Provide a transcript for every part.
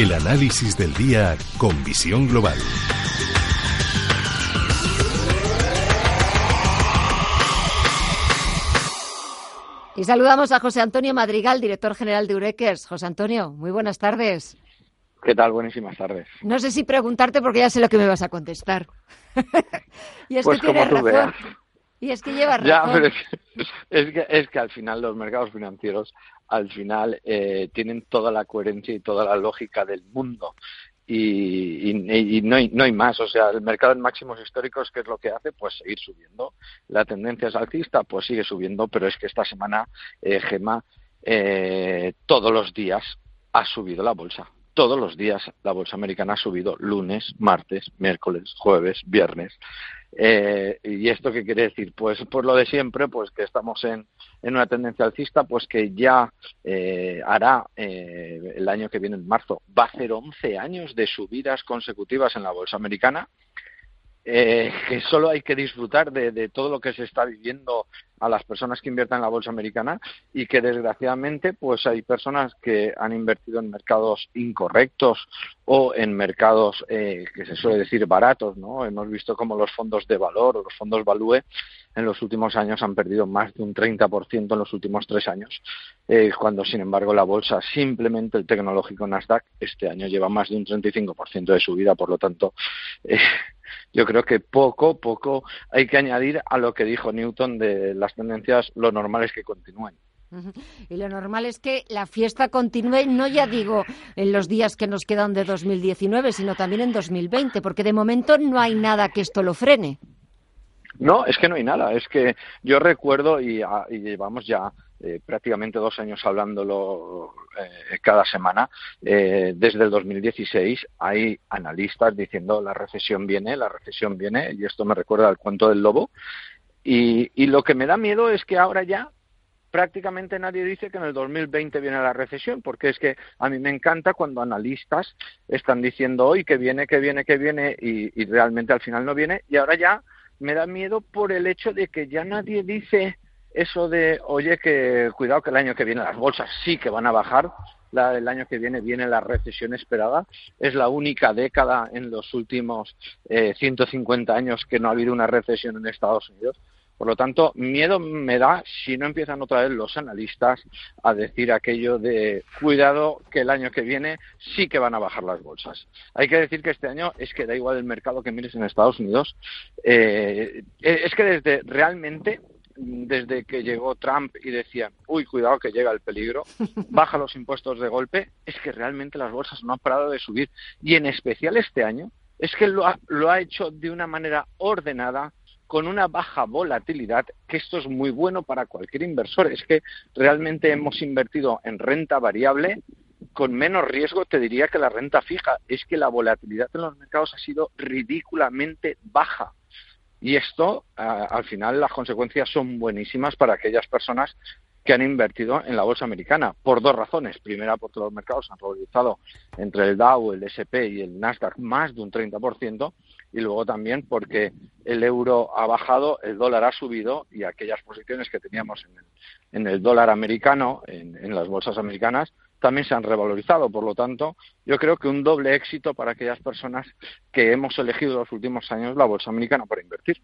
El análisis del día con visión global. Y saludamos a José Antonio Madrigal, director general de Urequers. José Antonio, muy buenas tardes. ¿Qué tal? Buenísimas tardes. No sé si preguntarte porque ya sé lo que me vas a contestar. y es pues que tienes como tú razón. veas. Y es que lleva razón. Ya, pero es que, es que, es que al final los mercados financieros al final eh, tienen toda la coherencia y toda la lógica del mundo. Y, y, no, hay, no hay más. O sea, el mercado en máximos históricos, ¿qué es lo que hace? Pues seguir subiendo. La tendencia es alcista, pues sigue subiendo, pero es que esta semana, eh, Gema, eh, todos los días ha subido la bolsa. Todos los días la bolsa americana ha subido lunes, martes, miércoles, jueves, viernes. Eh, ¿Y esto qué quiere decir? Pues por lo de siempre, pues que estamos en, en una tendencia alcista, pues que ya eh, hará eh, el año que viene, en marzo, va a hacer 11 años de subidas consecutivas en la bolsa americana. Eh, que solo hay que disfrutar de, de, todo lo que se está viviendo a las personas que inviertan en la bolsa americana y que desgraciadamente pues hay personas que han invertido en mercados incorrectos o en mercados eh, que se suele decir baratos, ¿no? Hemos visto como los fondos de valor o los fondos value en los últimos años han perdido más de un 30% en los últimos tres años, eh, cuando sin embargo la bolsa, simplemente el tecnológico Nasdaq, este año lleva más de un 35% de subida, por lo tanto, eh, yo creo que poco, poco hay que añadir a lo que dijo Newton de las tendencias, lo normal es que continúen. Y lo normal es que la fiesta continúe, no ya digo en los días que nos quedan de 2019, sino también en 2020, porque de momento no hay nada que esto lo frene. No, es que no hay nada. Es que yo recuerdo, y, y llevamos ya eh, prácticamente dos años hablándolo eh, cada semana, eh, desde el 2016 hay analistas diciendo la recesión viene, la recesión viene, y esto me recuerda al cuento del lobo. Y, y lo que me da miedo es que ahora ya prácticamente nadie dice que en el 2020 viene la recesión, porque es que a mí me encanta cuando analistas están diciendo hoy que viene, que viene, que viene, y, y realmente al final no viene, y ahora ya me da miedo por el hecho de que ya nadie dice eso de, oye, que cuidado que el año que viene las bolsas sí que van a bajar, la, el año que viene viene la recesión esperada, es la única década en los últimos eh, 150 años que no ha habido una recesión en Estados Unidos. Por lo tanto, miedo me da si no empiezan otra vez los analistas a decir aquello de cuidado que el año que viene sí que van a bajar las bolsas. Hay que decir que este año es que da igual el mercado que mires en Estados Unidos. Eh, es que desde realmente desde que llegó Trump y decían, uy, cuidado que llega el peligro, baja los impuestos de golpe, es que realmente las bolsas no han parado de subir. Y en especial este año, es que lo ha, lo ha hecho de una manera ordenada, con una baja volatilidad, que esto es muy bueno para cualquier inversor. Es que realmente hemos invertido en renta variable con menos riesgo, te diría que la renta fija. Es que la volatilidad en los mercados ha sido ridículamente baja. Y esto, al final, las consecuencias son buenísimas para aquellas personas que han invertido en la bolsa americana por dos razones. Primera, porque los mercados han valorizado entre el Dow, el S&P y el Nasdaq más de un 30%, y luego también porque el euro ha bajado, el dólar ha subido y aquellas posiciones que teníamos en el, en el dólar americano, en las bolsas americanas, también se han revalorizado. Por lo tanto, yo creo que un doble éxito para aquellas personas que hemos elegido los últimos años la bolsa americana para invertir.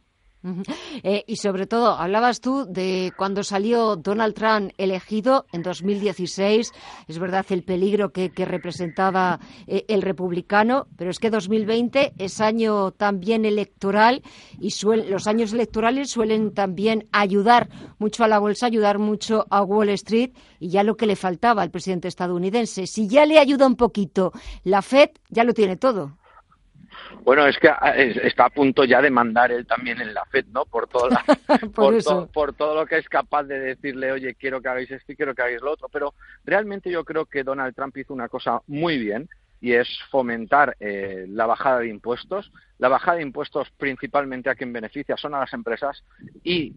Eh, y sobre todo, hablabas tú de cuando salió Donald Trump elegido en 2016, es verdad el peligro que, representaba eh, el republicano, pero es que 2020 es año también electoral y suel, los años electorales suelen también ayudar mucho a la bolsa, ayudar mucho a Wall Street y ya lo que le faltaba al presidente estadounidense. Si ya le ayuda un poquito la Fed, ya lo tiene todo. Bueno, es que está a punto ya de mandar él también en la FED, ¿no? Por todo, la, por, por, to, por, todo lo que es capaz de decirle, oye, quiero que hagáis esto y quiero que hagáis lo otro. Pero realmente yo creo que Donald Trump hizo una cosa muy bien y es fomentar eh, la bajada de impuestos. La bajada de impuestos principalmente a quien beneficia son a las empresas y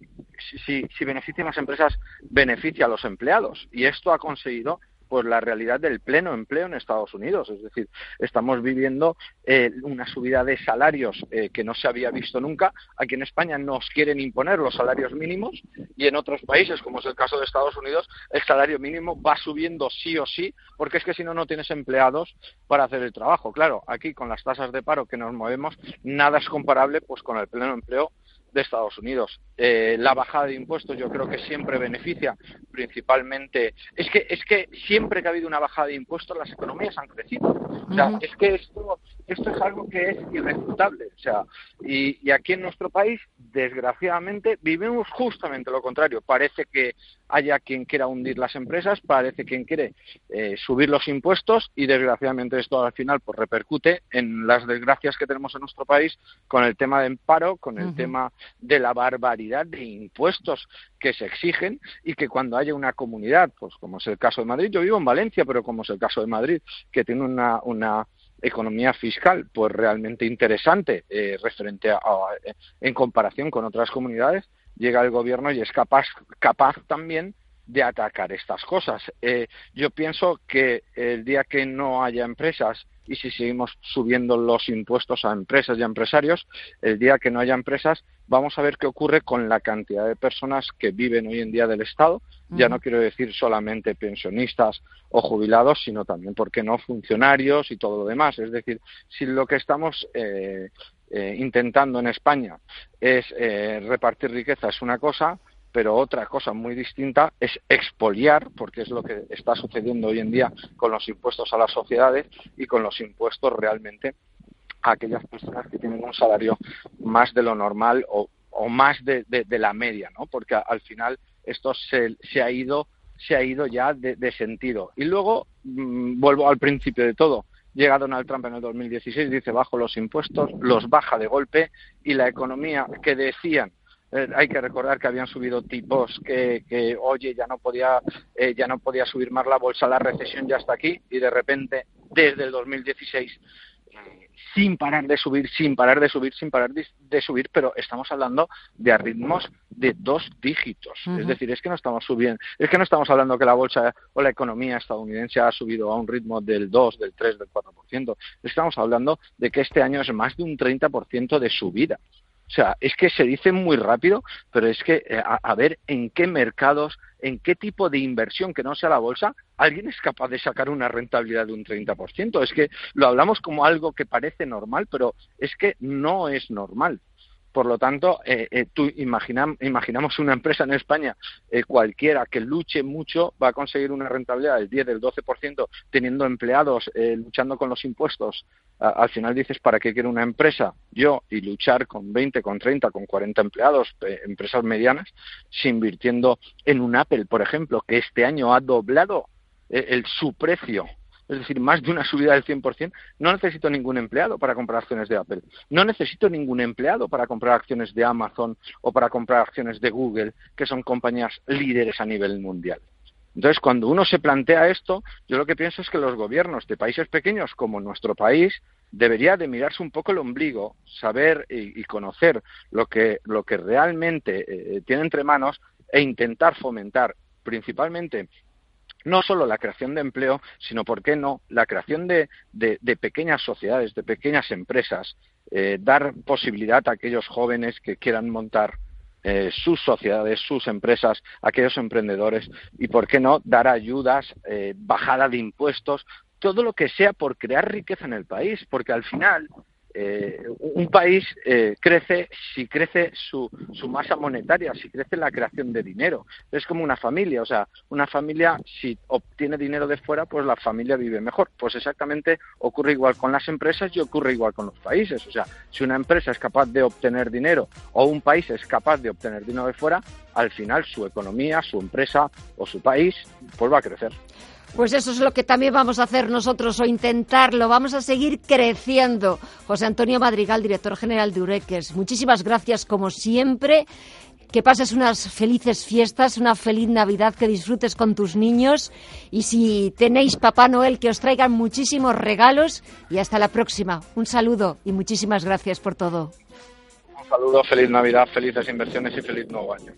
si, si beneficia a las empresas, beneficia a los empleados. Y esto ha conseguido pues la realidad del pleno empleo en Estados Unidos. Es decir, estamos viviendo eh, una subida de salarios eh, que no se había visto nunca. Aquí en España nos quieren imponer los salarios mínimos y en otros países, como es el caso de Estados Unidos, el salario mínimo va subiendo sí o sí, porque es que si no, no tienes empleados para hacer el trabajo. Claro, aquí con las tasas de paro que nos movemos, nada es comparable pues con el pleno empleo de Estados Unidos. Eh, la bajada de impuestos yo creo que siempre beneficia principalmente. Es que, es que siempre que ha habido una bajada de impuestos las economías han crecido. O sea, es que esto, esto es algo que es irrefutable. O sea, y, y aquí en nuestro país, desgraciadamente, vivimos justamente lo contrario. Parece que haya quien quiera hundir las empresas, parece quien quiere eh, subir los impuestos y desgraciadamente esto al final pues repercute en las desgracias que tenemos en nuestro país con el tema de paro, con el tema de la barbaridad de impuestos que se exigen y que cuando haya una comunidad, pues como es el caso de Madrid, yo vivo en Valencia, pero como es el caso de Madrid, que tiene una, una economía fiscal pues realmente interesante eh, referente a, en comparación con otras comunidades llega el gobierno y es capaz, capaz también de atacar estas cosas. Eh, yo pienso que el día que no haya empresas y si seguimos subiendo los impuestos a empresas y a empresarios, el día que no haya empresas, vamos a ver qué ocurre con la cantidad de personas que viven hoy en día del Estado. Ya no quiero decir solamente pensionistas o jubilados, sino también, ¿por qué no?, funcionarios y todo lo demás. Es decir, si lo que estamos eh, eh, intentando en España es eh, repartir riqueza es una cosa, pero otra cosa muy distinta es expoliar, porque es lo que está sucediendo hoy en día con los impuestos a las sociedades y con los impuestos realmente a aquellas personas que tienen un salario más de lo normal o, más de, la media, ¿no? Porque al final esto se, se ha ido se ha ido ya de, sentido. Y luego mm, vuelvo al principio de todo Llega Donald Trump en el 2016, dice bajo los impuestos, los baja de golpe y la economía que decían eh, hay que recordar que habían subido tipos que, que oye ya no podía eh, ya no podía subir más la bolsa la recesión ya está aquí y de repente desde el 2016 sin parar de subir, sin parar de subir, sin parar de, subir, pero estamos hablando de a ritmos de dos dígitos. Es decir, es que no estamos subiendo, es que no estamos hablando que la bolsa o la economía estadounidense ha subido a un ritmo del 2, del 3, del 4%. Estamos hablando de que este año es más de un 30% de subida. O sea, es que se dice muy rápido, pero es que eh, a, ver en qué mercados, en qué tipo de inversión que no sea la bolsa, alguien es capaz de sacar una rentabilidad de un 30%. Es que lo hablamos como algo que parece normal, pero es que no es normal. Por lo tanto, eh, eh, tú imaginamos una empresa en España, eh, cualquiera que luche mucho va a conseguir una rentabilidad del 10, del 12%, teniendo empleados, luchando con los impuestos. al final dices, ¿para qué quiero una empresa? Yo, y luchar con 20, con 30, con 40 empleados, empresas medianas, si invirtiendo en un Apple, por ejemplo, que este año ha doblado el, su precio es decir, más de una subida del 100%, no necesito ningún empleado para comprar acciones de Apple. No necesito ningún empleado para comprar acciones de Amazon o para comprar acciones de Google, que son compañías líderes a nivel mundial. Entonces, cuando uno se plantea esto, yo lo que pienso es que los gobiernos de países pequeños como nuestro país debería de mirarse un poco el ombligo, saber y, conocer lo que, realmente eh, tiene entre manos e intentar fomentar principalmente no solo la creación de empleo, sino, ¿por qué no?, la creación de, pequeñas sociedades, de pequeñas empresas, eh, dar posibilidad a aquellos jóvenes que quieran montar eh, sus sociedades, sus empresas, aquellos emprendedores, y, ¿por qué no?, dar ayudas, eh, bajada de impuestos, todo lo que sea por crear riqueza en el país, porque al final eh, un país eh, crece si crece su, su, masa monetaria, si crece la creación de dinero. Es como una familia, o sea, una familia si obtiene dinero de fuera, pues la familia vive mejor. Pues exactamente ocurre igual con las empresas y ocurre igual con los países. O sea, si una empresa es capaz de obtener dinero o un país es capaz de obtener dinero de fuera, al final su economía, su empresa o su país, pues va a crecer. Pues eso es lo que también vamos a hacer nosotros o intentarlo. Vamos a seguir creciendo. José Antonio Madrigal, director general de Ureques, muchísimas gracias como siempre. Que pases unas felices fiestas, una feliz Navidad, que disfrutes con tus niños y si tenéis Papá Noel, que os traigan muchísimos regalos y hasta la próxima. Un saludo y muchísimas gracias por todo. Un saludo, feliz Navidad, felices inversiones y feliz nuevo año.